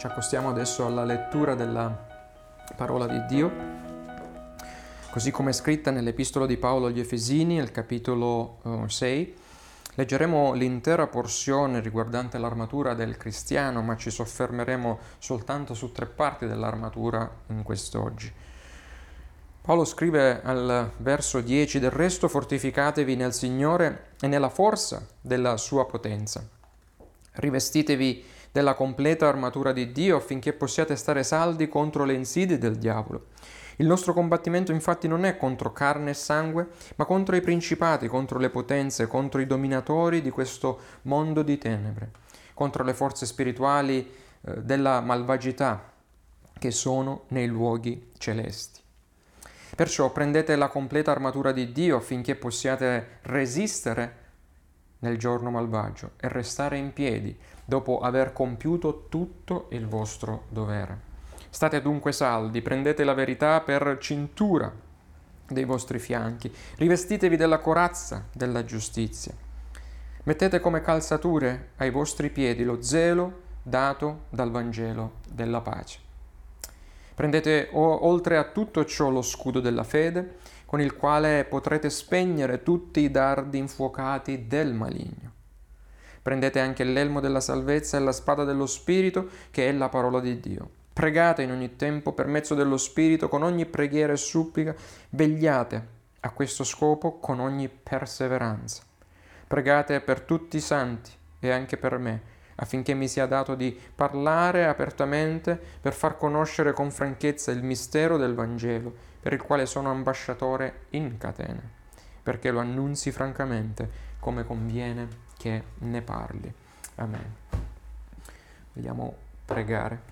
ci accostiamo adesso alla lettura della parola di Dio, così come è scritta nell'Epistola di Paolo agli Efesini, al capitolo 6. Eh, Leggeremo l'intera porzione riguardante l'armatura del cristiano, ma ci soffermeremo soltanto su tre parti dell'armatura in quest'oggi. Paolo scrive al verso 10 del resto fortificatevi nel Signore e nella forza della sua potenza. Rivestitevi della completa armatura di Dio affinché possiate stare saldi contro le insidie del diavolo. Il nostro combattimento infatti non è contro carne e sangue, ma contro i principati, contro le potenze, contro i dominatori di questo mondo di tenebre, contro le forze spirituali eh, della malvagità che sono nei luoghi celesti. Perciò prendete la completa armatura di Dio affinché possiate resistere nel giorno malvagio e restare in piedi dopo aver compiuto tutto il vostro dovere. State dunque saldi, prendete la verità per cintura dei vostri fianchi, rivestitevi della corazza della giustizia. Mettete come calzature ai vostri piedi lo zelo dato dal Vangelo della pace. Prendete o, oltre a tutto ciò lo scudo della fede, con il quale potrete spegnere tutti i dardi infuocati del maligno. Prendete anche l'elmo della salvezza e la spada dello Spirito, che è la parola di Dio. Pregate in ogni tempo per mezzo dello Spirito, con ogni preghiera e supplica, vegliate a questo scopo con ogni perseveranza. Pregate per tutti i santi e anche per me, affinché mi sia dato di parlare apertamente per far conoscere con franchezza il mistero del Vangelo, per il quale sono ambasciatore in catene, perché lo annunzi francamente come conviene che ne parli. Amen. Vogliamo pregare.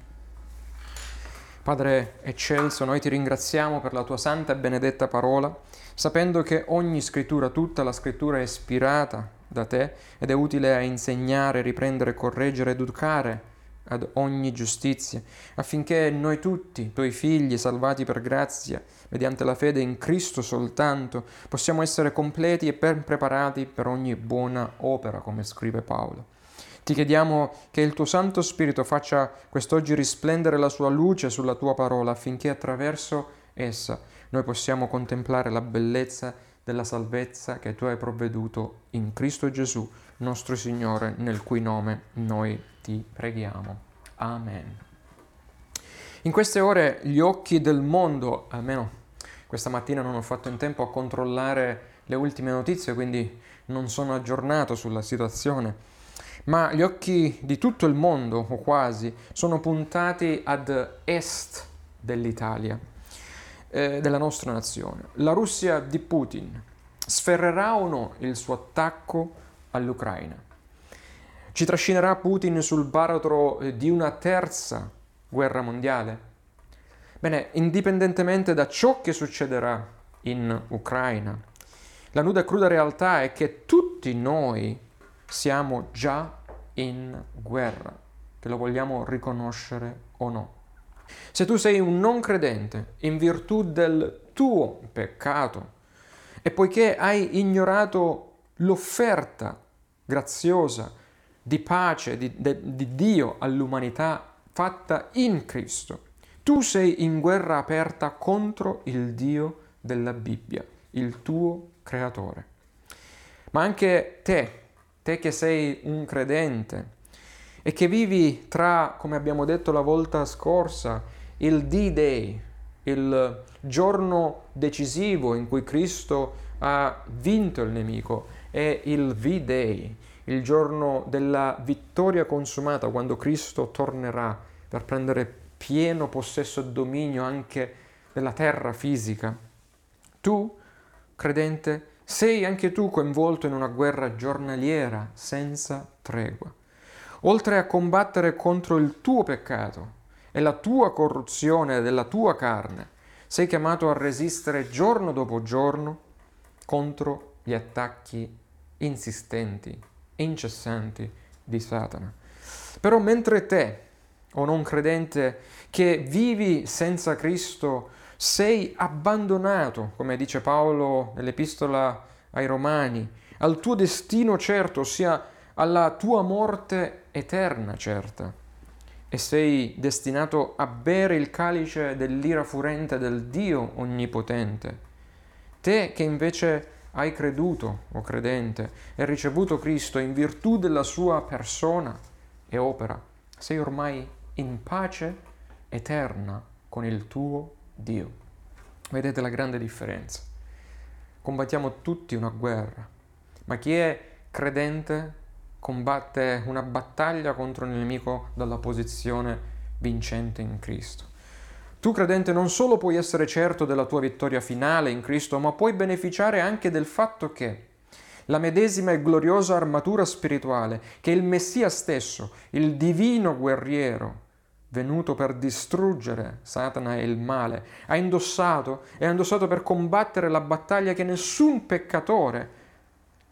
Padre eccelso, noi ti ringraziamo per la tua santa e benedetta parola, sapendo che ogni scrittura, tutta la scrittura è ispirata da te ed è utile a insegnare, riprendere, correggere, educare ad ogni giustizia, affinché noi tutti, tuoi figli, salvati per grazia, mediante la fede in Cristo soltanto, possiamo essere completi e ben preparati per ogni buona opera, come scrive Paolo. Ti chiediamo che il tuo Santo Spirito faccia quest'oggi risplendere la sua luce sulla tua parola affinché attraverso essa noi possiamo contemplare la bellezza della salvezza che tu hai provveduto in Cristo Gesù, nostro Signore, nel cui nome noi ti preghiamo. Amen. In queste ore gli occhi del mondo, almeno questa mattina non ho fatto in tempo a controllare le ultime notizie, quindi non sono aggiornato sulla situazione ma gli occhi di tutto il mondo, o quasi, sono puntati ad est dell'Italia, eh, della nostra nazione. La Russia di Putin sferrerà o no il suo attacco all'Ucraina? Ci trascinerà Putin sul baratro eh, di una terza guerra mondiale? Bene, indipendentemente da ciò che succederà in Ucraina, la nuda e cruda realtà è che tutti noi siamo già in guerra, che lo vogliamo riconoscere o no. Se tu sei un non credente in virtù del tuo peccato e poiché hai ignorato l'offerta graziosa di pace di, di, di Dio all'umanità fatta in Cristo, tu sei in guerra aperta contro il Dio della Bibbia, il tuo creatore. Ma anche te, te che sei un credente e che vivi tra, come abbiamo detto la volta scorsa, il D-Day, il giorno decisivo in cui Cristo ha vinto il nemico, e il V-Day, il giorno della vittoria consumata, quando Cristo tornerà per prendere pieno possesso e dominio anche della terra fisica. Tu, credente, sei anche tu coinvolto in una guerra giornaliera senza tregua. Oltre a combattere contro il tuo peccato e la tua corruzione della tua carne, sei chiamato a resistere giorno dopo giorno contro gli attacchi insistenti, incessanti di Satana. Però mentre te, o non credente, che vivi senza Cristo, sei abbandonato, come dice Paolo nell'epistola ai Romani, al tuo destino certo, ossia alla tua morte eterna certa. e sei destinato a bere il calice dell'ira furente del Dio Onnipotente. Te che invece hai creduto, o credente, e ricevuto Cristo in virtù della sua persona e opera, sei ormai in pace eterna con il tuo Dio. Vedete la grande differenza. Combattiamo tutti una guerra, ma chi è credente combatte una battaglia contro il nemico dalla posizione vincente in Cristo. Tu credente non solo puoi essere certo della tua vittoria finale in Cristo, ma puoi beneficiare anche del fatto che la medesima e gloriosa armatura spirituale che il Messia stesso, il divino guerriero, venuto per distruggere Satana e il male, ha indossato e ha indossato per combattere la battaglia che nessun peccatore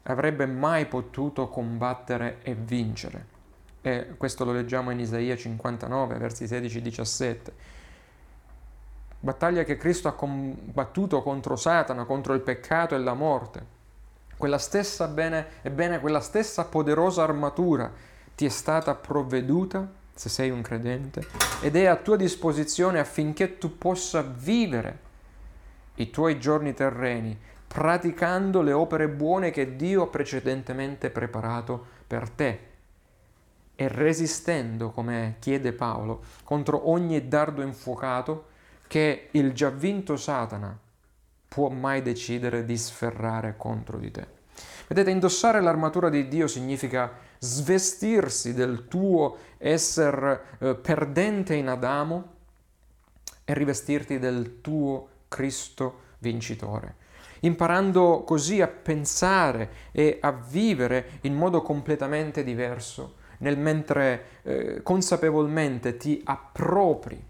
avrebbe mai potuto combattere e vincere. E questo lo leggiamo in Isaia 59, versi 16-17. Battaglia che Cristo ha combattuto contro Satana, contro il peccato e la morte. Quella stessa bene, ebbene, quella stessa poderosa armatura ti è stata provveduta, se sei un credente, ed è a tua disposizione affinché tu possa vivere i tuoi giorni terreni praticando le opere buone che Dio ha precedentemente preparato per te e resistendo, come chiede Paolo, contro ogni dardo infuocato che il già vinto Satana può mai decidere di sferrare contro di te. Vedete, indossare l'armatura di Dio significa svestirsi del tuo essere eh, perdente in Adamo e rivestirti del tuo Cristo vincitore imparando così a pensare e a vivere in modo completamente diverso, nel mentre eh, consapevolmente ti appropri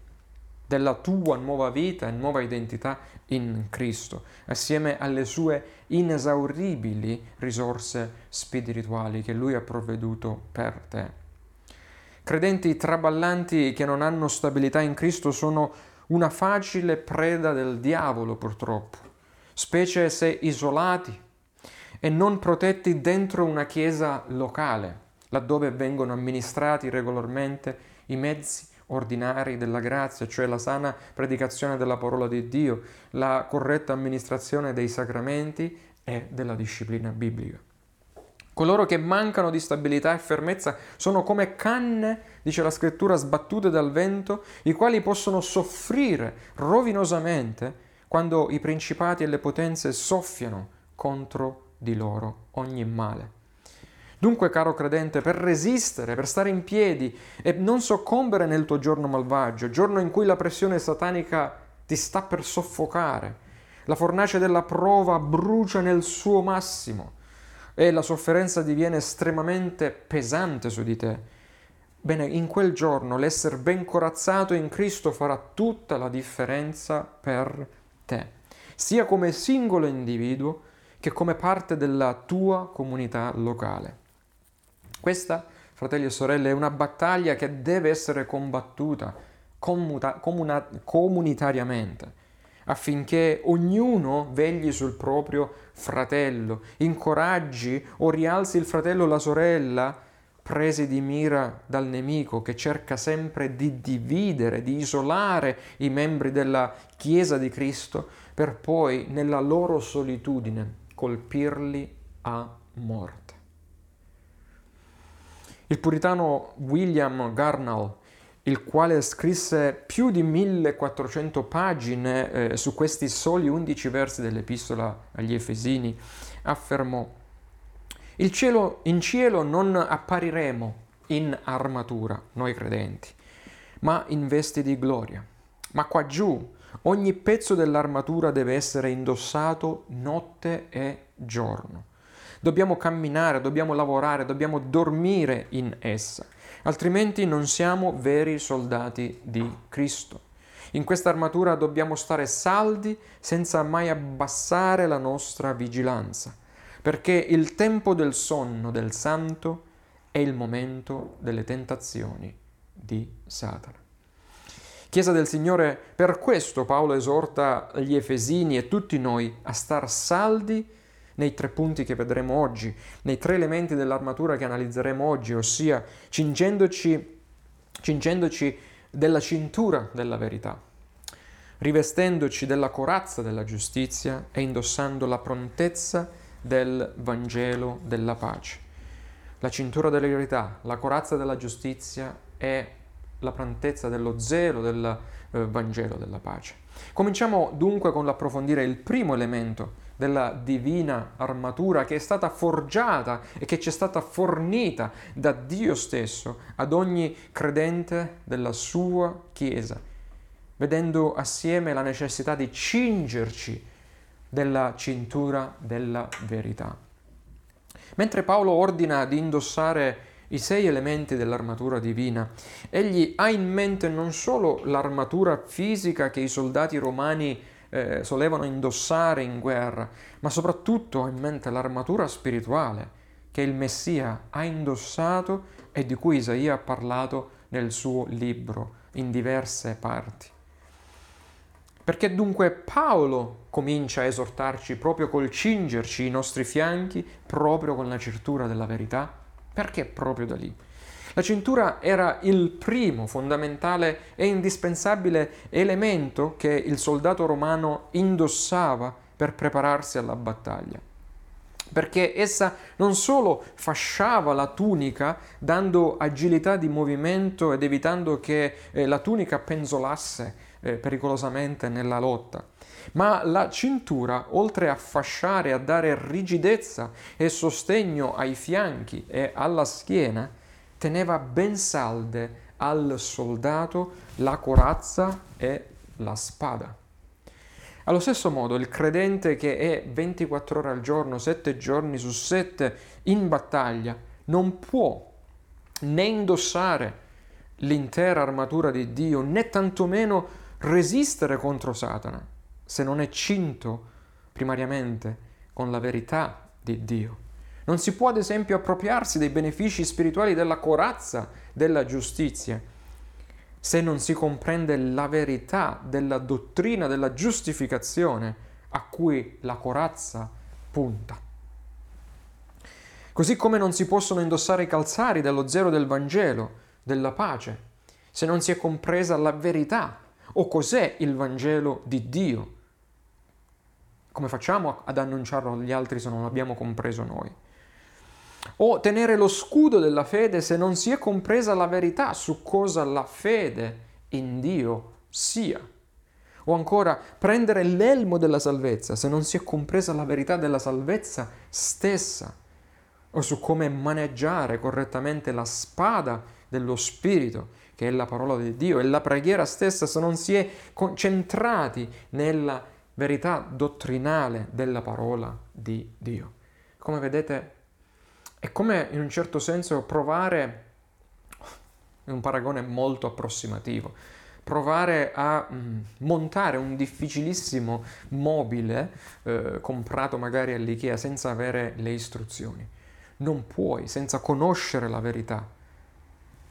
della tua nuova vita e nuova identità in Cristo, assieme alle sue inesauribili risorse spirituali che Lui ha provveduto per te. Credenti traballanti che non hanno stabilità in Cristo sono una facile preda del diavolo, purtroppo specie se isolati e non protetti dentro una chiesa locale, laddove vengono amministrati regolarmente i mezzi ordinari della grazia, cioè la sana predicazione della parola di Dio, la corretta amministrazione dei sacramenti e della disciplina biblica. Coloro che mancano di stabilità e fermezza sono come canne, dice la scrittura, sbattute dal vento, i quali possono soffrire rovinosamente quando i principati e le potenze soffiano contro di loro ogni male. Dunque, caro credente, per resistere, per stare in piedi e non soccombere nel tuo giorno malvagio, giorno in cui la pressione satanica ti sta per soffocare, la fornace della prova brucia nel suo massimo e la sofferenza diviene estremamente pesante su di te. Bene, in quel giorno l'essere ben corazzato in Cristo farà tutta la differenza per te, sia come singolo individuo che come parte della tua comunità locale. Questa, fratelli e sorelle, è una battaglia che deve essere combattuta comuta, comuna, comunitariamente affinché ognuno vegli sul proprio fratello, incoraggi o rialzi il fratello o la sorella presi di mira dal nemico che cerca sempre di dividere, di isolare i membri della Chiesa di Cristo per poi nella loro solitudine colpirli a morte. Il puritano William Garnall, il quale scrisse più di 1400 pagine eh, su questi soli 11 versi dell'epistola agli Efesini, affermò cielo, in cielo non appariremo in armatura, noi credenti, ma in vesti di gloria. Ma qua giù ogni pezzo dell'armatura deve essere indossato notte e giorno. Dobbiamo camminare, dobbiamo lavorare, dobbiamo dormire in essa, altrimenti non siamo veri soldati di Cristo. In questa armatura dobbiamo stare saldi senza mai abbassare la nostra vigilanza perché il tempo del sonno del santo è il momento delle tentazioni di Satana. Chiesa del Signore, per questo Paolo esorta gli Efesini e tutti noi a star saldi nei tre punti che vedremo oggi, nei tre elementi dell'armatura che analizzeremo oggi, ossia cingendoci cingendoci della cintura della verità, rivestendoci della corazza della giustizia e indossando la prontezza del Vangelo della pace. La cintura della verità, la corazza della giustizia e la prontezza dello zelo del eh, Vangelo della pace. Cominciamo dunque con l'approfondire il primo elemento della divina armatura che è stata forgiata e che ci è stata fornita da Dio stesso ad ogni credente della sua Chiesa, vedendo assieme la necessità di cingerci della cintura della verità. Mentre Paolo ordina di indossare i sei elementi dell'armatura divina, egli ha in mente non solo l'armatura fisica che i soldati romani eh, solevano indossare in guerra, ma soprattutto ha in mente l'armatura spirituale che il Messia ha indossato e di cui Isaia ha parlato nel suo libro in diverse parti. Perché dunque Paolo comincia a esortarci proprio col cingerci i nostri fianchi, proprio con la cintura della verità? Perché proprio da lì? La cintura era il primo fondamentale e indispensabile elemento che il soldato romano indossava per prepararsi alla battaglia. Perché essa non solo fasciava la tunica dando agilità di movimento ed evitando che eh, la tunica penzolasse eh, pericolosamente nella lotta, ma la cintura, oltre a fasciare, a dare rigidezza e sostegno ai fianchi e alla schiena, teneva ben salde al soldato la corazza e la spada. Allo stesso modo il credente che è 24 ore al giorno, 7 giorni su 7 in battaglia, non può né indossare l'intera armatura di Dio, né tantomeno resistere contro Satana, se non è cinto primariamente con la verità di Dio. Non si può ad esempio appropriarsi dei benefici spirituali della corazza della giustizia se non si comprende la verità della dottrina della giustificazione a cui la corazza punta. Così come non si possono indossare i calzari dello zero del Vangelo, della pace, se non si è compresa la verità o cos'è il Vangelo di Dio. Come facciamo ad annunciarlo agli altri se non l'abbiamo compreso noi? O tenere lo scudo della fede se non si è compresa la verità su cosa la fede in Dio sia. O ancora prendere l'elmo della salvezza se non si è compresa la verità della salvezza stessa. O su come maneggiare correttamente la spada dello Spirito, che è la parola di Dio, e la preghiera stessa se non si è concentrati nella verità dottrinale della parola di Dio. Come vedete, è come in un certo senso provare, è un paragone molto approssimativo, provare a mm, montare un difficilissimo mobile eh, comprato magari all'IKEA senza avere le istruzioni. Non puoi, senza conoscere la verità,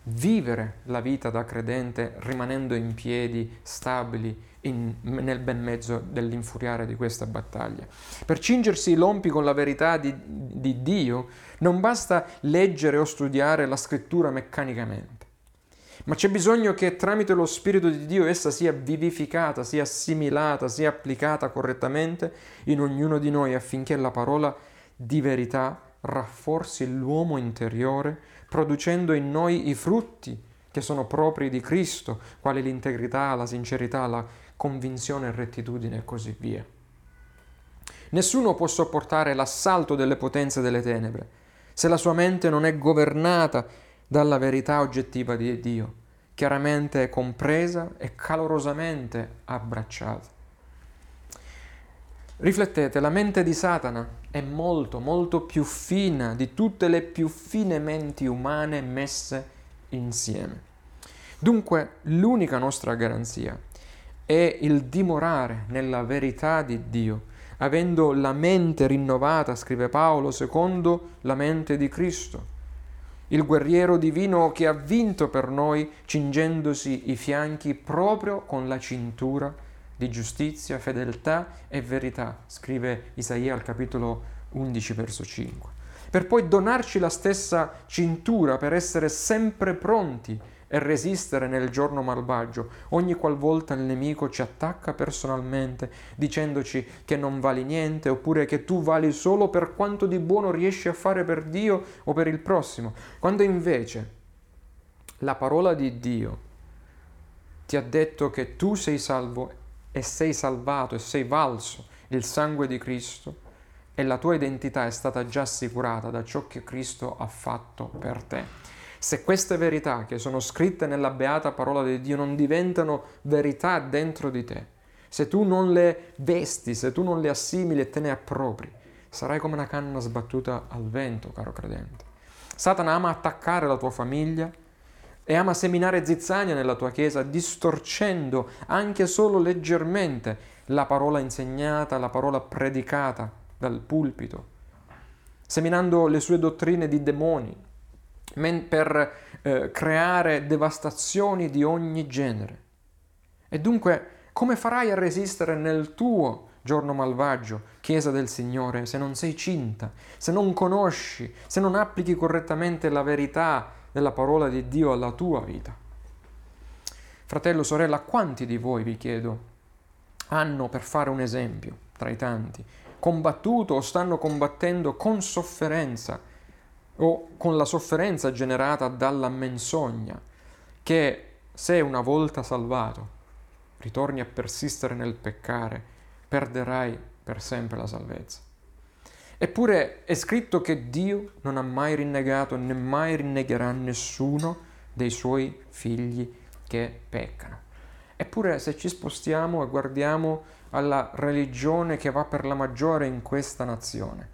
vivere la vita da credente rimanendo in piedi, stabili, in, nel ben mezzo dell'infuriare di questa battaglia. Per cingersi i lompi con la verità di, di Dio non basta leggere o studiare la scrittura meccanicamente, ma c'è bisogno che tramite lo Spirito di Dio essa sia vivificata, sia assimilata, sia applicata correttamente in ognuno di noi affinché la parola di verità rafforzi l'uomo interiore producendo in noi i frutti che sono propri di Cristo, quali l'integrità, la sincerità, la convinzione, rettitudine e così via. Nessuno può sopportare l'assalto delle potenze delle tenebre se la sua mente non è governata dalla verità oggettiva di Dio, chiaramente compresa e calorosamente abbracciata. Riflettete, la mente di Satana è molto, molto più fina di tutte le più fine menti umane messe insieme. Dunque, l'unica nostra garanzia è il dimorare nella verità di Dio, avendo la mente rinnovata, scrive Paolo, secondo la mente di Cristo. Il guerriero divino che ha vinto per noi, cingendosi i fianchi proprio con la cintura di giustizia, fedeltà e verità, scrive Isaia al capitolo 11 verso 5, per poi donarci la stessa cintura per essere sempre pronti e resistere nel giorno malvagio, ogni qualvolta il nemico ci attacca personalmente, dicendoci che non vali niente, oppure che tu vali solo per quanto di buono riesci a fare per Dio o per il prossimo, quando invece la parola di Dio ti ha detto che tu sei salvo e sei salvato e sei valso il sangue di Cristo e la tua identità è stata già assicurata da ciò che Cristo ha fatto per te. Se queste verità che sono scritte nella beata parola di Dio non diventano verità dentro di te, se tu non le vesti, se tu non le assimili e te ne appropri, sarai come una canna sbattuta al vento, caro credente. Satana ama attaccare la tua famiglia, e ama seminare zizzania nella tua chiesa, distorcendo anche solo leggermente la parola insegnata, la parola predicata dal pulpito, seminando le sue dottrine di demoni, per eh, creare devastazioni di ogni genere. E dunque, come farai a resistere nel tuo giorno malvagio, Chiesa del Signore, se non sei cinta, se non conosci, se non applichi correttamente la verità della parola di Dio alla tua vita. Fratello, sorella, quanti di voi, vi chiedo, hanno, per fare un esempio tra i tanti, combattuto o stanno combattendo con sofferenza o con la sofferenza generata dalla menzogna, che se una volta salvato ritorni a persistere nel peccare, perderai per sempre la salvezza. Eppure è scritto che Dio non ha mai rinnegato né mai rinnegherà nessuno dei suoi figli che peccano. Eppure se ci spostiamo e guardiamo alla religione che va per la maggiore in questa nazione,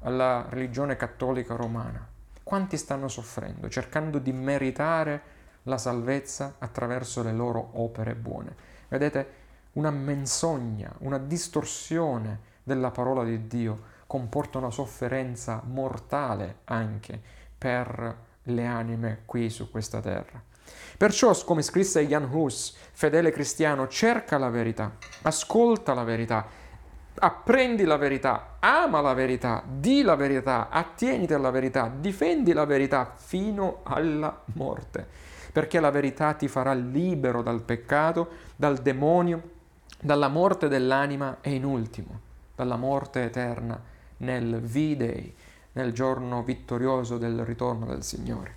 alla religione cattolica romana, quanti stanno soffrendo, cercando di meritare la salvezza attraverso le loro opere buone? Vedete, una menzogna, una distorsione della parola di Dio comporta una sofferenza mortale anche per le anime qui su questa terra. Perciò, come scrisse Jan Hus, fedele cristiano, cerca la verità, ascolta la verità, apprendi la verità, ama la verità, di la verità, attieniti alla verità, difendi la verità fino alla morte, perché la verità ti farà libero dal peccato, dal demonio, dalla morte dell'anima e in ultimo, dalla morte eterna nel V-Day, nel giorno vittorioso del ritorno del Signore.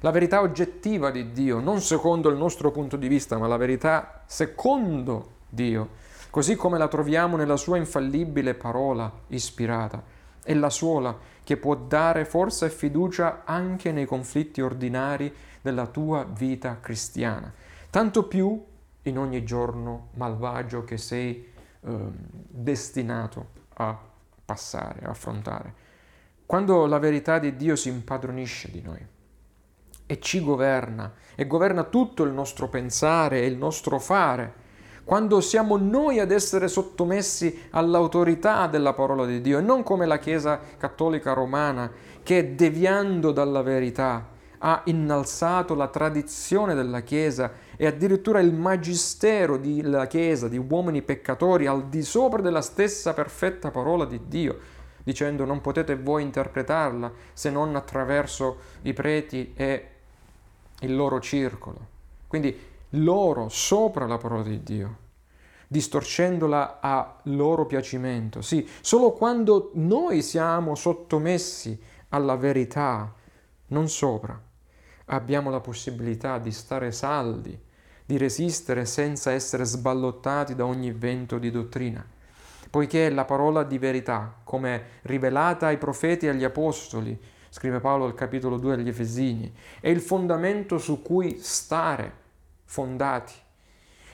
La verità oggettiva di Dio, non secondo il nostro punto di vista, ma la verità secondo Dio, così come la troviamo nella sua infallibile parola ispirata, è la sola che può dare forza e fiducia anche nei conflitti ordinari della tua vita cristiana, tanto più in ogni giorno malvagio che sei eh, destinato a passare, affrontare. Quando la verità di Dio si impadronisce di noi e ci governa e governa tutto il nostro pensare e il nostro fare, quando siamo noi ad essere sottomessi all'autorità della parola di Dio e non come la Chiesa cattolica romana che deviando dalla verità ha innalzato la tradizione della Chiesa e addirittura il magistero della Chiesa, di uomini peccatori, al di sopra della stessa perfetta parola di Dio, dicendo non potete voi interpretarla se non attraverso i preti e il loro circolo. Quindi loro sopra la parola di Dio, distorcendola a loro piacimento. Sì, solo quando noi siamo sottomessi alla verità, non sopra, abbiamo la possibilità di stare saldi di resistere senza essere sballottati da ogni vento di dottrina, poiché la parola di verità, come rivelata ai profeti e agli apostoli, scrive Paolo al capitolo 2 agli Efesini, è il fondamento su cui stare fondati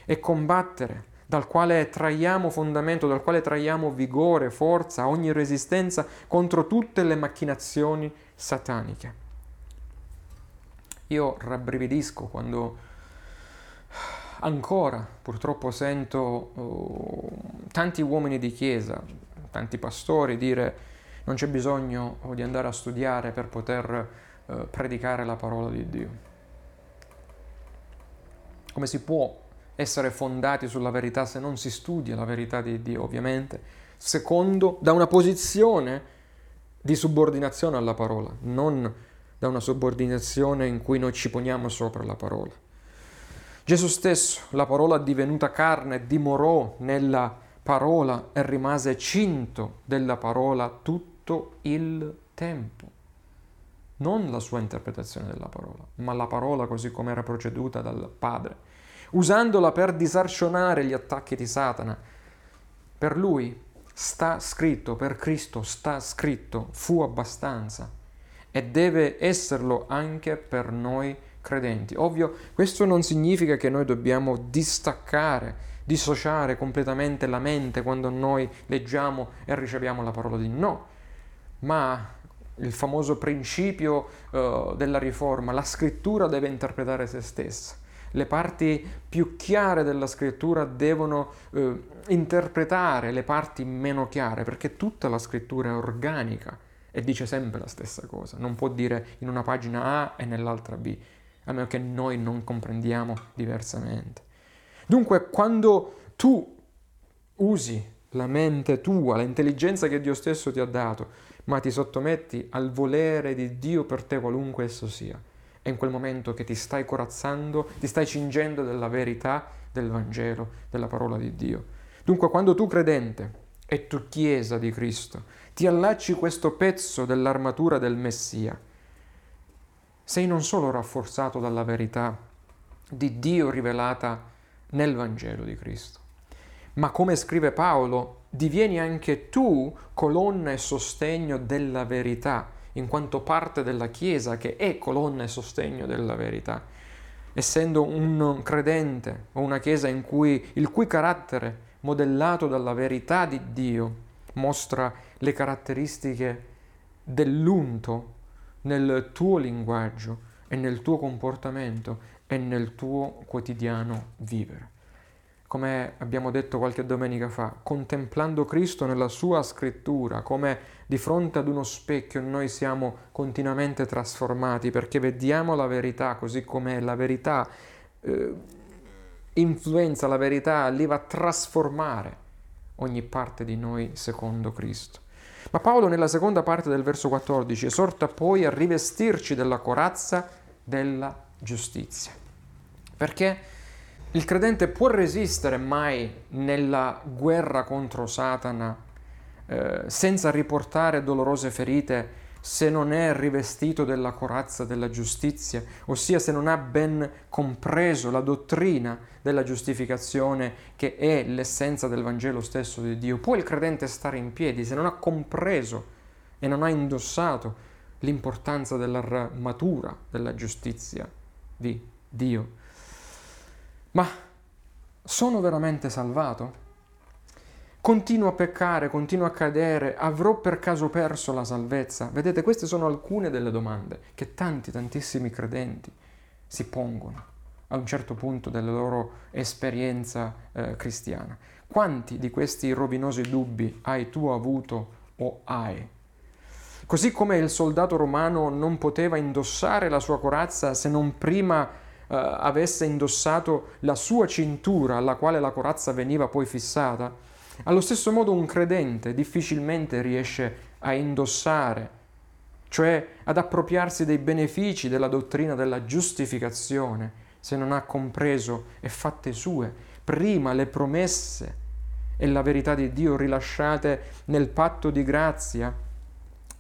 e combattere, dal quale traiamo fondamento, dal quale traiamo vigore, forza, ogni resistenza contro tutte le macchinazioni sataniche. Io rabbrividisco quando ancora purtroppo sento uh, tanti uomini di chiesa, tanti pastori dire non c'è bisogno di andare a studiare per poter uh, predicare la parola di Dio. Come si può essere fondati sulla verità se non si studia la verità di Dio, ovviamente? Secondo, da una posizione di subordinazione alla parola, non da una subordinazione in cui noi ci poniamo sopra la parola. Gesù stesso, la parola divenuta carne, dimorò nella parola e rimase cinto della parola tutto il tempo. Non la sua interpretazione della parola, ma la parola così come era proceduta dal Padre, usandola per disarcionare gli attacchi di Satana. Per lui sta scritto, per Cristo sta scritto, fu abbastanza e deve esserlo anche per noi credenti. Ovvio, questo non significa che noi dobbiamo distaccare, dissociare completamente la mente quando noi leggiamo e riceviamo la parola di no, ma il famoso principio uh, della riforma, la scrittura deve interpretare se stessa. Le parti più chiare della scrittura devono uh, interpretare le parti meno chiare, perché tutta la scrittura è organica e dice sempre la stessa cosa, non può dire in una pagina A e nell'altra B, a meno che noi non comprendiamo diversamente. Dunque, quando tu usi la mente tua, l'intelligenza che Dio stesso ti ha dato, ma ti sottometti al volere di Dio per te qualunque esso sia, è in quel momento che ti stai corazzando, ti stai cingendo della verità del Vangelo, della parola di Dio. Dunque, quando tu credente e tu Chiesa di Cristo ti allacci questo pezzo dell'armatura del Messia, sei non solo rafforzato dalla verità di Dio rivelata nel Vangelo di Cristo, ma come scrive Paolo, divieni anche tu colonna e sostegno della verità, in quanto parte della Chiesa che è colonna e sostegno della verità. Essendo un credente o una Chiesa in cui, il cui carattere, modellato dalla verità di Dio, mostra le caratteristiche dell'unto nel tuo linguaggio e nel tuo comportamento e nel tuo quotidiano vivere. Come abbiamo detto qualche domenica fa, contemplando Cristo nella sua scrittura, come di fronte ad uno specchio noi siamo continuamente trasformati perché vediamo la verità così come la verità eh, influenza, la verità lì va a trasformare ogni parte di noi secondo Cristo. Ma Paolo nella seconda parte del verso 14 esorta poi a rivestirci della corazza della giustizia. Perché il credente può resistere mai nella guerra contro Satana eh, senza riportare dolorose ferite se non è rivestito della corazza della giustizia, ossia se non ha ben compreso la dottrina della giustificazione che è l'essenza del Vangelo stesso di Dio. Può il credente stare in piedi se non ha compreso e non ha indossato l'importanza dell'armatura della giustizia di Dio. Ma sono veramente salvato? continuo a peccare, continuo a cadere, avrò per caso perso la salvezza? Vedete, queste sono alcune delle domande che tanti, tantissimi credenti si pongono a un certo punto della loro esperienza eh, cristiana. Quanti di questi rovinosi dubbi hai tu avuto o hai? Così come il soldato romano non poteva indossare la sua corazza se non prima avesse indossato la sua cintura alla quale la corazza veniva poi fissata, allo stesso modo un credente difficilmente riesce a indossare, cioè ad appropriarsi dei benefici della dottrina della giustificazione, se non ha compreso e fatte sue prima le promesse e la verità di Dio rilasciate nel patto di grazia,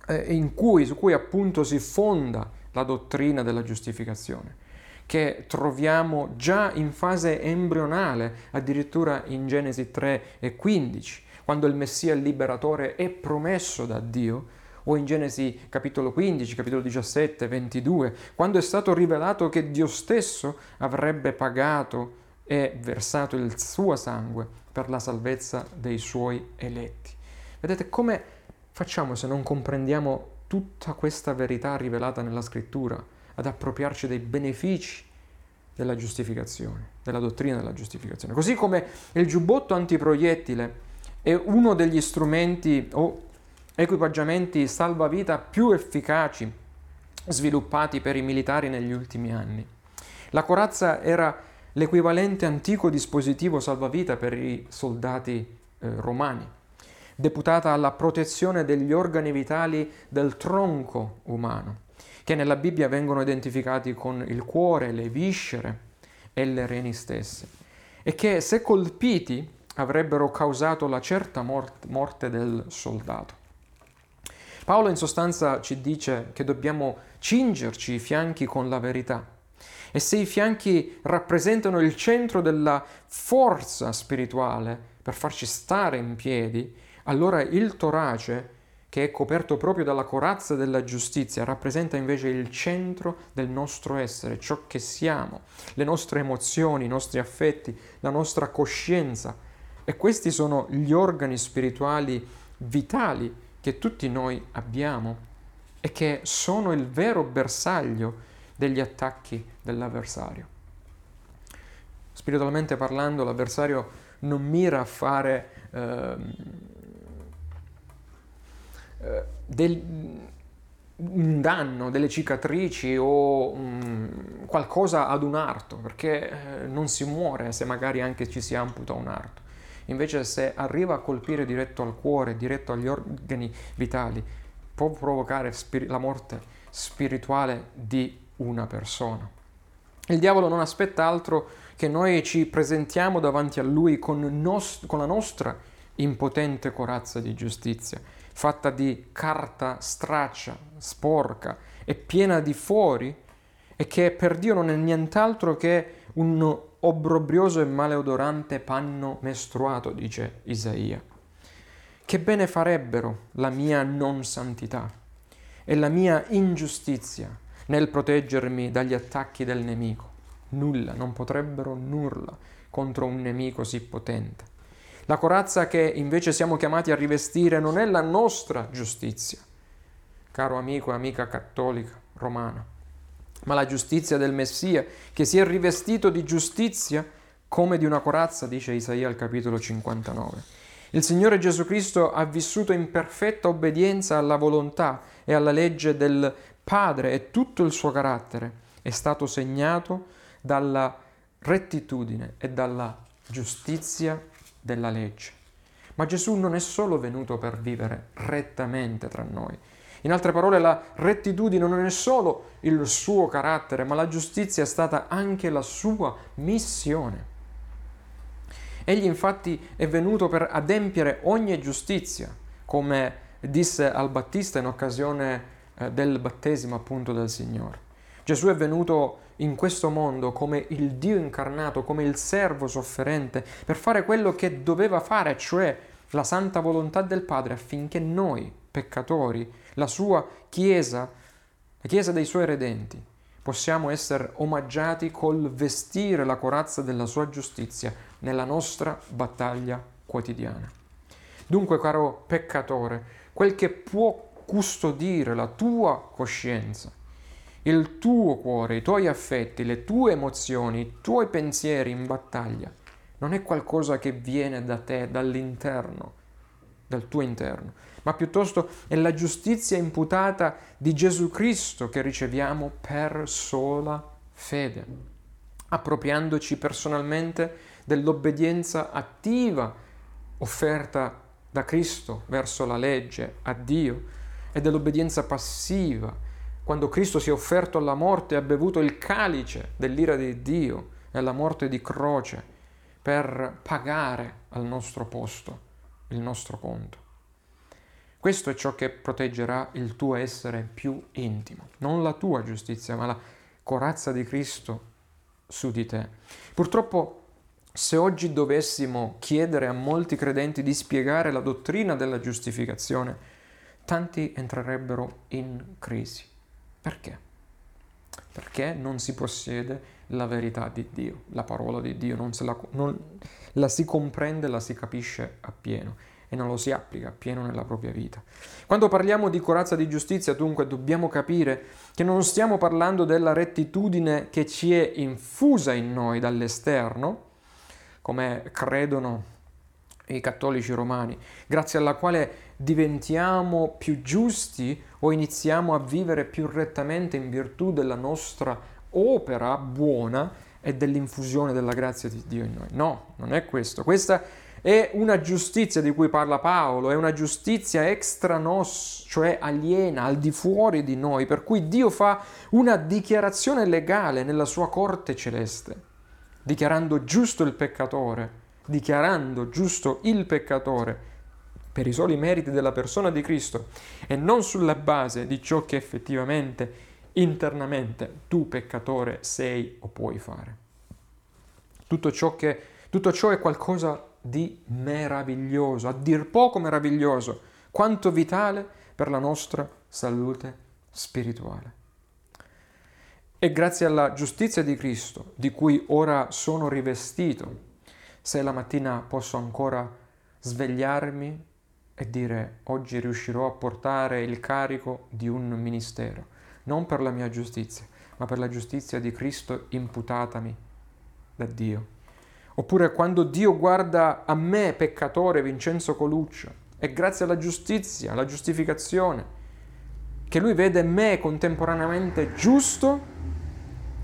eh, cui, su cui appunto si fonda la dottrina della giustificazione che troviamo già in fase embrionale, addirittura in Genesi 3 e 15, quando il Messia liberatore è promesso da Dio, o in Genesi capitolo 15, capitolo 17, 22, quando è stato rivelato che Dio stesso avrebbe pagato e versato il suo sangue per la salvezza dei suoi eletti. Vedete come facciamo se non comprendiamo tutta questa verità rivelata nella scrittura? Ad appropriarci dei benefici della giustificazione, della dottrina della giustificazione. Così come il giubbotto antiproiettile è uno degli strumenti o equipaggiamenti salvavita più efficaci sviluppati per i militari negli ultimi anni. La corazza era l'equivalente antico dispositivo salvavita per i soldati eh, romani, deputata alla protezione degli organi vitali del tronco umano che nella Bibbia vengono identificati con il cuore, le viscere e le reni stesse, e che se colpiti avrebbero causato la certa morte del soldato. Paolo in sostanza ci dice che dobbiamo cingerci i fianchi con la verità. E se i fianchi rappresentano il centro della forza spirituale per farci stare in piedi, allora il torace, che è coperto proprio dalla corazza della giustizia, rappresenta invece il centro del nostro essere, ciò che siamo, le nostre emozioni, i nostri affetti, la nostra coscienza. E questi sono gli organi spirituali vitali che tutti noi abbiamo e che sono il vero bersaglio degli attacchi dell'avversario. Spiritualmente parlando, l'avversario non mira a fare eh, del, un danno, delle cicatrici o um, qualcosa ad un arto, perché eh, non si muore se magari anche ci si amputa un arto. Invece se arriva a colpire diretto al cuore, diretto agli organi vitali, può provocare spir- la morte spirituale di una persona. Il diavolo non aspetta altro che noi ci presentiamo davanti a lui con, nos- con la nostra impotente corazza di giustizia, fatta di carta straccia, sporca e piena di fori, e che per Dio non è nient'altro che un obbrobrioso e maleodorante panno mestruato, dice Isaia. Che bene farebbero la mia non santità e la mia ingiustizia nel proteggermi dagli attacchi del nemico? Nulla, non potrebbero nulla contro un nemico così potente. La corazza che invece siamo chiamati a rivestire non è la nostra giustizia, caro amico e amica cattolica romana, ma la giustizia del Messia, che si è rivestito di giustizia come di una corazza, dice Isaia al capitolo 59. Il Signore Gesù Cristo ha vissuto in perfetta obbedienza alla volontà e alla legge del Padre e tutto il suo carattere è stato segnato dalla rettitudine e dalla giustizia della legge. Ma Gesù non è solo venuto per vivere rettamente tra noi, in altre parole, la rettitudine non è solo il suo carattere, ma la giustizia è stata anche la sua missione. Egli infatti è venuto per adempiere ogni giustizia, come disse al Battista in occasione eh, del battesimo appunto del Signore. Gesù è venuto in questo mondo come il Dio incarnato, come il servo sofferente, per fare quello che doveva fare, cioè la santa volontà del Padre affinché noi, peccatori, la sua Chiesa, la Chiesa dei suoi redenti, possiamo essere omaggiati col vestire la corazza della sua giustizia nella nostra battaglia quotidiana. Dunque, caro peccatore, quel che può custodire la tua coscienza, il tuo cuore, i tuoi affetti, le tue emozioni, i tuoi pensieri in battaglia, non è qualcosa che viene da te, dall'interno, dal tuo interno, ma piuttosto è la giustizia imputata di Gesù Cristo che riceviamo per sola fede, appropriandoci personalmente dell'obbedienza attiva offerta da Cristo verso la legge, a Dio, e dell'obbedienza passiva, quando Cristo si è offerto alla morte e ha bevuto il calice dell'ira di Dio e alla morte di croce per pagare al nostro posto il nostro conto. Questo è ciò che proteggerà il tuo essere più intimo, non la tua giustizia, ma la corazza di Cristo su di te. Purtroppo, se oggi dovessimo chiedere a molti credenti di spiegare la dottrina della giustificazione, tanti entrerebbero in crisi. Perché? Perché non si possiede la verità di Dio, la parola di Dio, non, la, non la si comprende, la si capisce appieno e non lo si applica appieno nella propria vita. Quando parliamo di corazza di giustizia, dunque, dobbiamo capire che non stiamo parlando della rettitudine che ci è infusa in noi dall'esterno, come credono i cattolici romani, grazie alla quale diventiamo più giusti o iniziamo a vivere più rettamente in virtù della nostra opera buona e dell'infusione della grazia di Dio in noi. No, non è questo. Questa è una giustizia di cui parla Paolo, è una giustizia extra nos, cioè aliena, al di fuori di noi, per cui Dio fa una dichiarazione legale nella sua corte celeste, dichiarando giusto il peccatore, dichiarando giusto il peccatore per i soli meriti della persona di Cristo e non sulla base di ciò che effettivamente internamente tu peccatore sei o puoi fare. Tutto ciò, che, tutto ciò è qualcosa di meraviglioso, a dir poco meraviglioso, quanto vitale per la nostra salute spirituale. E grazie alla giustizia di Cristo, di cui ora sono rivestito, se la mattina posso ancora svegliarmi e dire oggi riuscirò a portare il carico di un ministero, non per la mia giustizia, ma per la giustizia di Cristo imputatami da Dio. Oppure quando Dio guarda a me, peccatore, Vincenzo Coluccia, è grazie alla giustizia, alla giustificazione, che Lui vede me contemporaneamente giusto,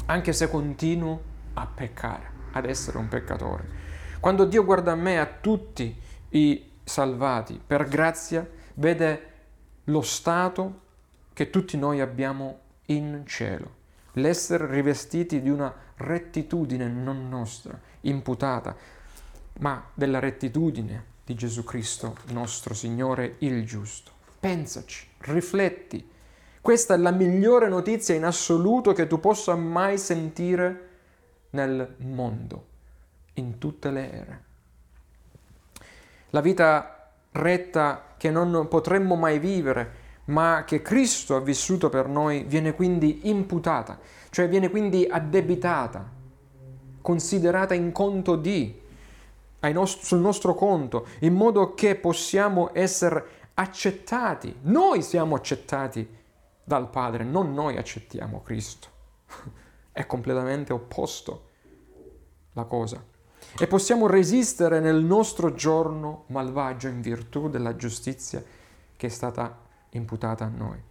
anche se continuo a peccare, ad essere un peccatore. Quando Dio guarda a me, a tutti i salvati, per grazia, vede lo stato che tutti noi abbiamo in cielo, l'essere rivestiti di una rettitudine non nostra, imputata, ma della rettitudine di Gesù Cristo, nostro Signore, il giusto. Pensaci, rifletti. Questa è la migliore notizia in assoluto che tu possa mai sentire nel mondo, in tutte le ere. La vita retta che non potremmo mai vivere, ma che Cristo ha vissuto per noi, viene quindi imputata, cioè viene quindi addebitata, considerata in conto di, nost- sul nostro conto, in modo che possiamo essere accettati. Noi siamo accettati dal Padre, non noi accettiamo Cristo. È completamente opposto la cosa. E possiamo resistere nel nostro giorno malvagio in virtù della giustizia che è stata imputata a noi.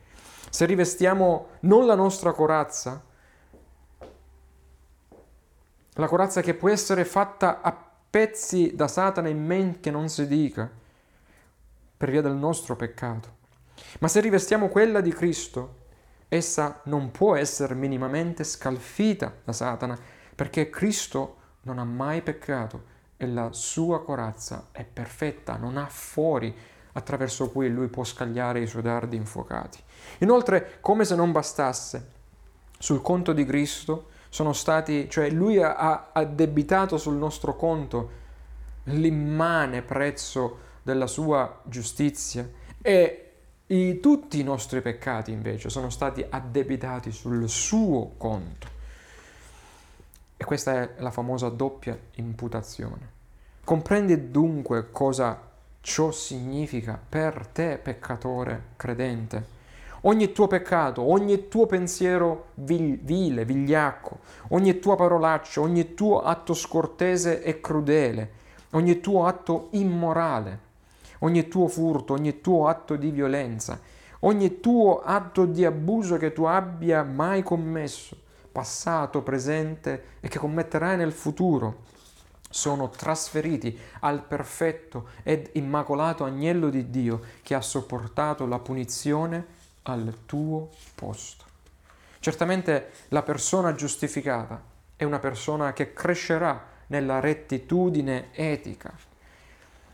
Se rivestiamo non la nostra corazza, la corazza che può essere fatta a pezzi da Satana in men che non si dica, per via del nostro peccato. Ma se rivestiamo quella di Cristo, essa non può essere minimamente scalfita da Satana, perché Cristo non ha mai peccato e la sua corazza è perfetta, non ha fori attraverso cui lui può scagliare i suoi dardi infuocati. Inoltre, come se non bastasse, sul conto di Cristo sono stati, cioè lui ha addebitato sul nostro conto l'immane prezzo della sua giustizia e i, tutti i nostri peccati invece sono stati addebitati sul suo conto. E questa è la famosa doppia imputazione. Comprendi dunque cosa ciò significa per te, peccatore credente ogni tuo peccato, ogni tuo pensiero vile, vigliacco, ogni tua parolaccia, ogni tuo atto scortese e crudele, ogni tuo atto immorale, ogni tuo furto, ogni tuo atto di violenza, ogni tuo atto di abuso che tu abbia mai commesso, passato, presente e che commetterai nel futuro, sono trasferiti al perfetto ed immacolato agnello di Dio che ha sopportato la punizione al tuo posto. Certamente la persona giustificata è una persona che crescerà nella rettitudine etica.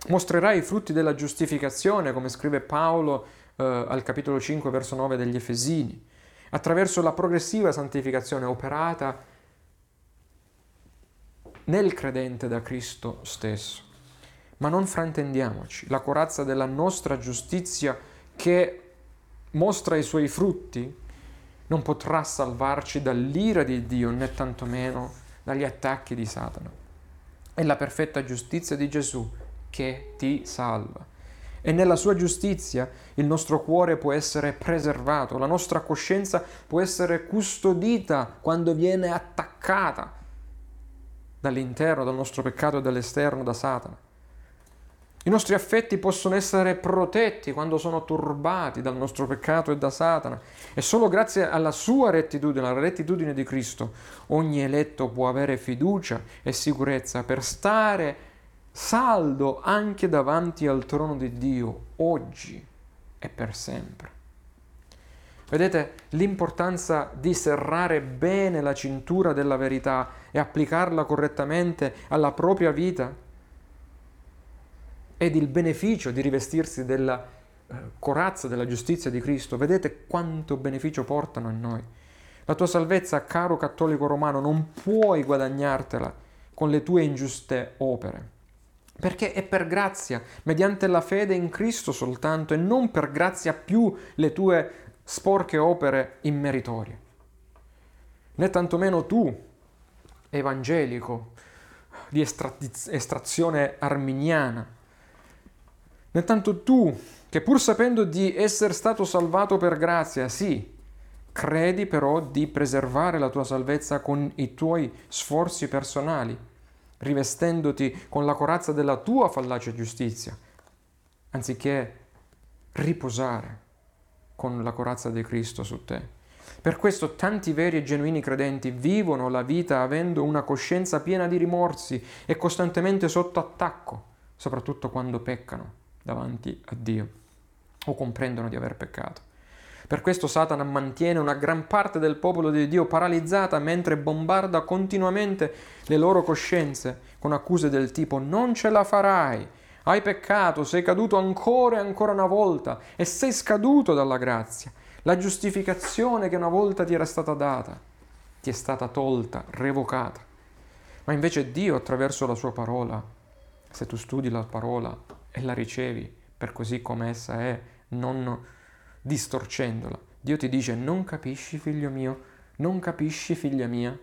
Mostrerà i frutti della giustificazione, come scrive Paolo eh, al capitolo 5, verso 9 degli Efesini, attraverso la progressiva santificazione operata nel credente da Cristo stesso. Ma non fraintendiamoci, la corazza della nostra giustizia che mostra i suoi frutti, non potrà salvarci dall'ira di Dio né tantomeno dagli attacchi di Satana. È la perfetta giustizia di Gesù che ti salva. E nella sua giustizia il nostro cuore può essere preservato, la nostra coscienza può essere custodita quando viene attaccata dall'interno, dal nostro peccato e dall'esterno, da Satana. I nostri affetti possono essere protetti quando sono turbati dal nostro peccato e da Satana. E solo grazie alla sua rettitudine, alla rettitudine di Cristo, ogni eletto può avere fiducia e sicurezza per stare saldo anche davanti al trono di Dio, oggi e per sempre. Vedete l'importanza di serrare bene la cintura della verità e applicarla correttamente alla propria vita ed il beneficio di rivestirsi della eh, corazza della giustizia di Cristo. Vedete quanto beneficio portano a noi. La tua salvezza, caro cattolico romano, non puoi guadagnartela con le tue ingiuste opere perché è per grazia, mediante la fede in Cristo soltanto e non per grazia più le tue sporche opere immeritorie. Né tantomeno tu, evangelico, di estrazione arminiana, né tanto tu, che pur sapendo di essere stato salvato per grazia, sì, credi però di preservare la tua salvezza con i tuoi sforzi personali, rivestendoti con la corazza della tua fallace giustizia, anziché riposare con la corazza di Cristo su te. Per questo tanti veri e genuini credenti vivono la vita avendo una coscienza piena di rimorsi e costantemente sotto attacco, soprattutto quando peccano davanti a Dio o comprendono di aver peccato. Per questo Satana mantiene una gran parte del popolo di Dio paralizzata mentre bombarda continuamente le loro coscienze con accuse del tipo non ce la farai, hai peccato, sei caduto ancora e ancora una volta e sei scaduto dalla grazia. La giustificazione che una volta ti era stata data ti è stata tolta, revocata. Ma invece Dio attraverso la sua parola, se tu studi la parola e la ricevi per così come essa è, non distorcendola, Dio ti dice non capisci figlio mio, non capisci figlia mia.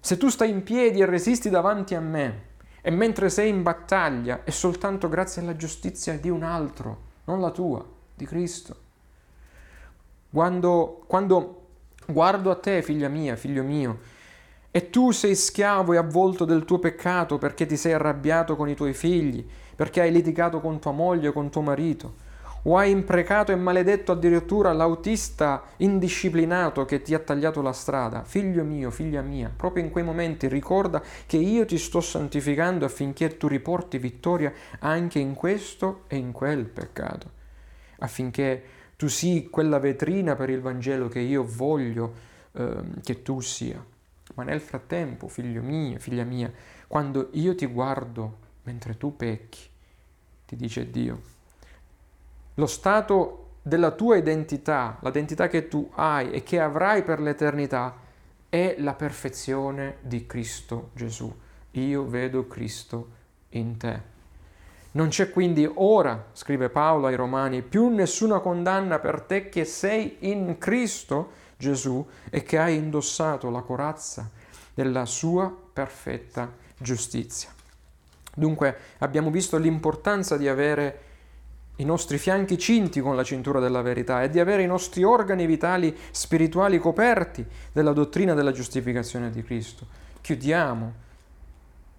Se tu stai in piedi e resisti davanti a me, e mentre sei in battaglia è soltanto grazie alla giustizia di un altro, non la tua, di Cristo. Quando, quando guardo a te, figlia mia, figlio mio, e tu sei schiavo e avvolto del tuo peccato perché ti sei arrabbiato con i tuoi figli, perché hai litigato con tua moglie o con tuo marito, o hai imprecato e maledetto addirittura l'autista indisciplinato che ti ha tagliato la strada. Figlio mio, figlia mia, proprio in quei momenti ricorda che io ti sto santificando affinché tu riporti vittoria anche in questo e in quel peccato, affinché tu sii quella vetrina per il Vangelo che io voglio eh, che tu sia. Ma nel frattempo, figlio mio, figlia mia, quando io ti guardo mentre tu pecchi, ti dice Dio, lo stato della tua identità, l'identità che tu hai e che avrai per l'eternità, è la perfezione di Cristo Gesù. Io vedo Cristo in te. Non c'è quindi ora, scrive Paolo ai Romani, più nessuna condanna per te che sei in Cristo Gesù e che hai indossato la corazza della sua perfetta giustizia. Dunque abbiamo visto l'importanza di avere i nostri fianchi cinti con la cintura della verità e di avere i nostri organi vitali spirituali coperti della dottrina della giustificazione di Cristo. Chiudiamo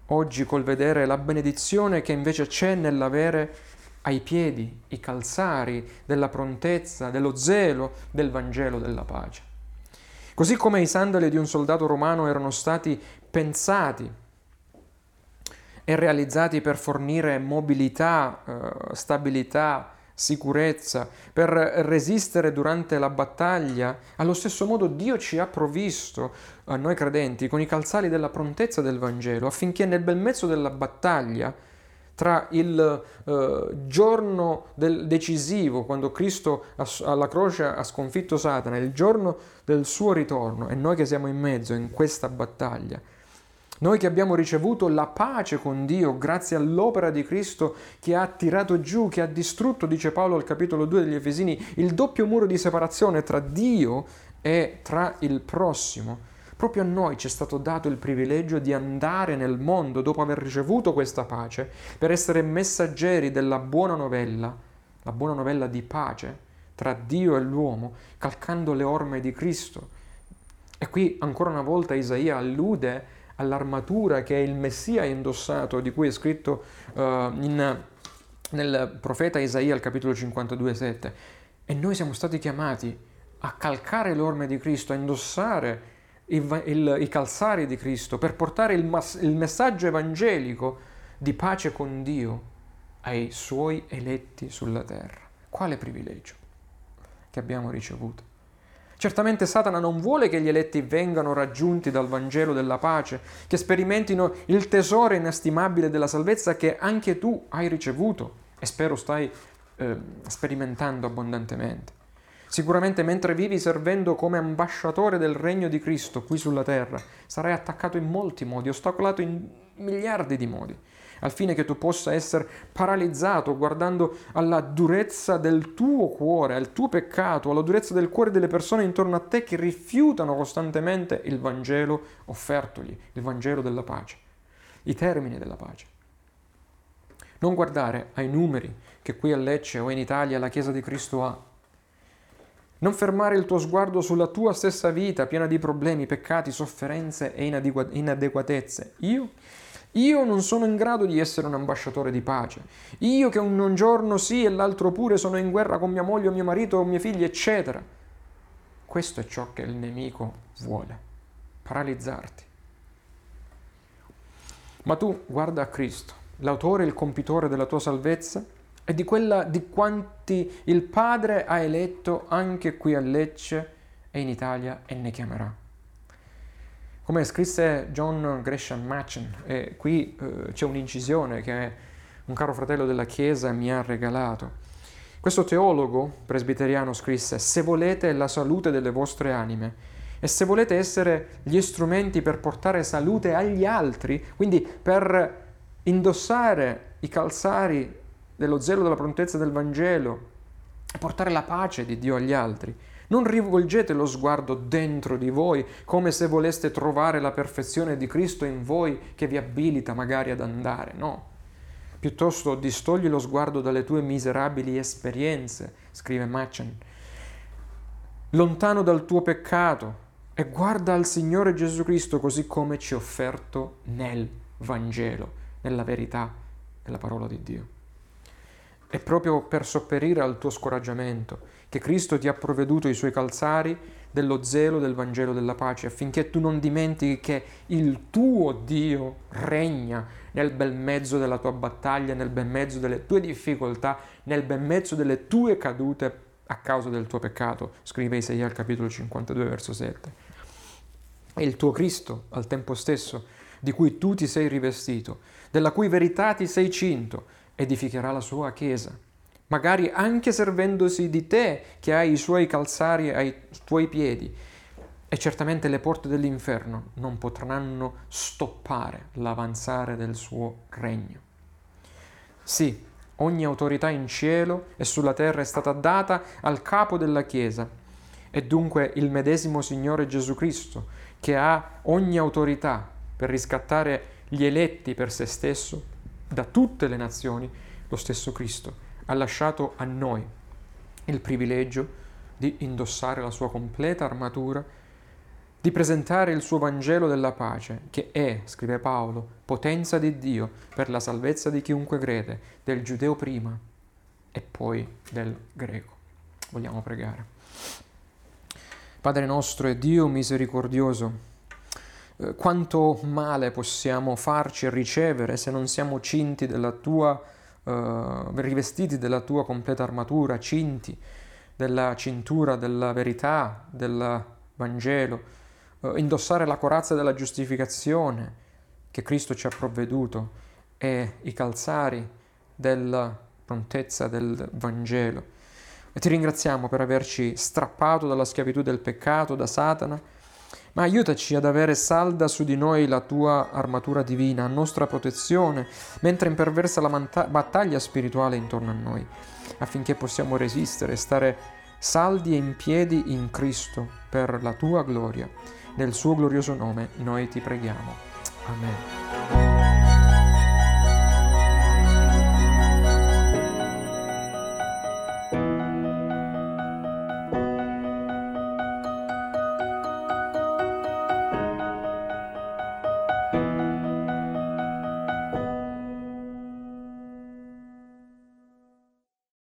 oggi col vedere la benedizione che invece c'è nell'avere ai piedi i calzari della prontezza, dello zelo del Vangelo della pace. Così come i sandali di un soldato romano erano stati pensati e realizzati per fornire mobilità, eh, stabilità, sicurezza, per resistere durante la battaglia. Allo stesso modo Dio ci ha provvisto, a noi credenti, con i calzali della prontezza del Vangelo, affinché nel bel mezzo della battaglia, tra il eh, giorno decisivo, quando Cristo alla croce ha sconfitto Satana, il giorno del suo ritorno, e noi che siamo in mezzo in questa battaglia, noi che abbiamo ricevuto la pace con Dio grazie all'opera di Cristo che ha tirato giù, che ha distrutto, dice Paolo al capitolo 2 degli Efesini, il doppio muro di separazione tra Dio e tra il prossimo. Proprio a noi ci è stato dato il privilegio di andare nel mondo dopo aver ricevuto questa pace per essere messaggeri della buona novella, la buona novella di pace tra Dio e l'uomo, calcando le orme di Cristo. E qui ancora una volta Isaia allude all'armatura che il Messia ha indossato, di cui è scritto uh, in, nel profeta Isaia al capitolo 52, 7. E noi siamo stati chiamati a calcare l'orme di Cristo, a indossare il, il, i calzari di Cristo per portare il, mas, il messaggio evangelico di pace con Dio ai suoi eletti sulla terra. Quale privilegio che abbiamo ricevuto. Certamente Satana non vuole che gli eletti vengano raggiunti dal Vangelo della pace, che sperimentino il tesoro inestimabile della salvezza che anche tu hai ricevuto e spero stai eh, sperimentando abbondantemente. Sicuramente mentre vivi servendo come ambasciatore del regno di Cristo qui sulla terra, sarai attaccato in molti modi, ostacolato in miliardi di modi al fine che tu possa essere paralizzato guardando alla durezza del tuo cuore, al tuo peccato, alla durezza del cuore delle persone intorno a te che rifiutano costantemente il Vangelo offertogli, il Vangelo della pace, i termini della pace. Non guardare ai numeri che qui a Lecce o in Italia la Chiesa di Cristo ha. Non fermare il tuo sguardo sulla tua stessa vita piena di problemi, peccati, sofferenze e inadeguatezze. Io io non sono in grado di essere un ambasciatore di pace. Io che un giorno sì e l'altro pure sono in guerra con mia moglie o mio marito o miei figli, eccetera. Questo è ciò che il nemico vuole, paralizzarti. Ma tu guarda a Cristo, l'autore e il compitore della tua salvezza e di quella di quanti il Padre ha eletto anche qui a Lecce e in Italia e ne chiamerà. Come scrisse John Gresham Machen, e qui eh, c'è un'incisione che un caro fratello della Chiesa mi ha regalato. Questo teologo presbiteriano scrisse, se volete la salute delle vostre anime e se volete essere gli strumenti per portare salute agli altri, quindi per indossare i calzari dello zelo della prontezza del Vangelo portare la pace di Dio agli altri, non rivolgete lo sguardo dentro di voi come se voleste trovare la perfezione di Cristo in voi che vi abilita magari ad andare, no. Piuttosto distogli lo sguardo dalle tue miserabili esperienze, scrive Machen, lontano dal tuo peccato e guarda al Signore Gesù Cristo così come ci è offerto nel Vangelo, nella verità della parola di Dio. È proprio per sopperire al tuo scoraggiamento che Cristo ti ha provveduto i suoi calzari dello zelo del Vangelo della pace, affinché tu non dimentichi che il tuo Dio regna nel bel mezzo della tua battaglia, nel bel mezzo delle tue difficoltà, nel bel mezzo delle tue cadute a causa del tuo peccato, scrive Isaia al capitolo 52, verso 7. E il tuo Cristo, al tempo stesso, di cui tu ti sei rivestito, della cui verità ti sei cinto, edificherà la sua Chiesa magari anche servendosi di te che hai i suoi calzari ai tuoi piedi. E certamente le porte dell'inferno non potranno stoppare l'avanzare del suo regno. Sì, ogni autorità in cielo e sulla terra è stata data al capo della Chiesa, e dunque il medesimo Signore Gesù Cristo, che ha ogni autorità per riscattare gli eletti per se stesso da tutte le nazioni, lo stesso Cristo ha lasciato a noi il privilegio di indossare la sua completa armatura, di presentare il suo Vangelo della pace, che è, scrive Paolo, potenza di Dio per la salvezza di chiunque crede, del giudeo prima e poi del greco. Vogliamo pregare. Padre nostro e Dio misericordioso, quanto male possiamo farci ricevere se non siamo cinti della tua uh, rivestiti della tua completa armatura, cinti della cintura della verità, del Vangelo, uh, indossare la corazza della giustificazione che Cristo ci ha provveduto e i calzari della prontezza del Vangelo. E ti ringraziamo per averci strappato dalla schiavitù del peccato, da Satana, ma aiutaci ad avere salda su di noi la tua armatura divina, a nostra protezione, mentre imperversa la manta- battaglia spirituale intorno a noi, affinché possiamo resistere e stare saldi e in piedi in Cristo per la tua gloria. Nel suo glorioso nome noi ti preghiamo. Amen.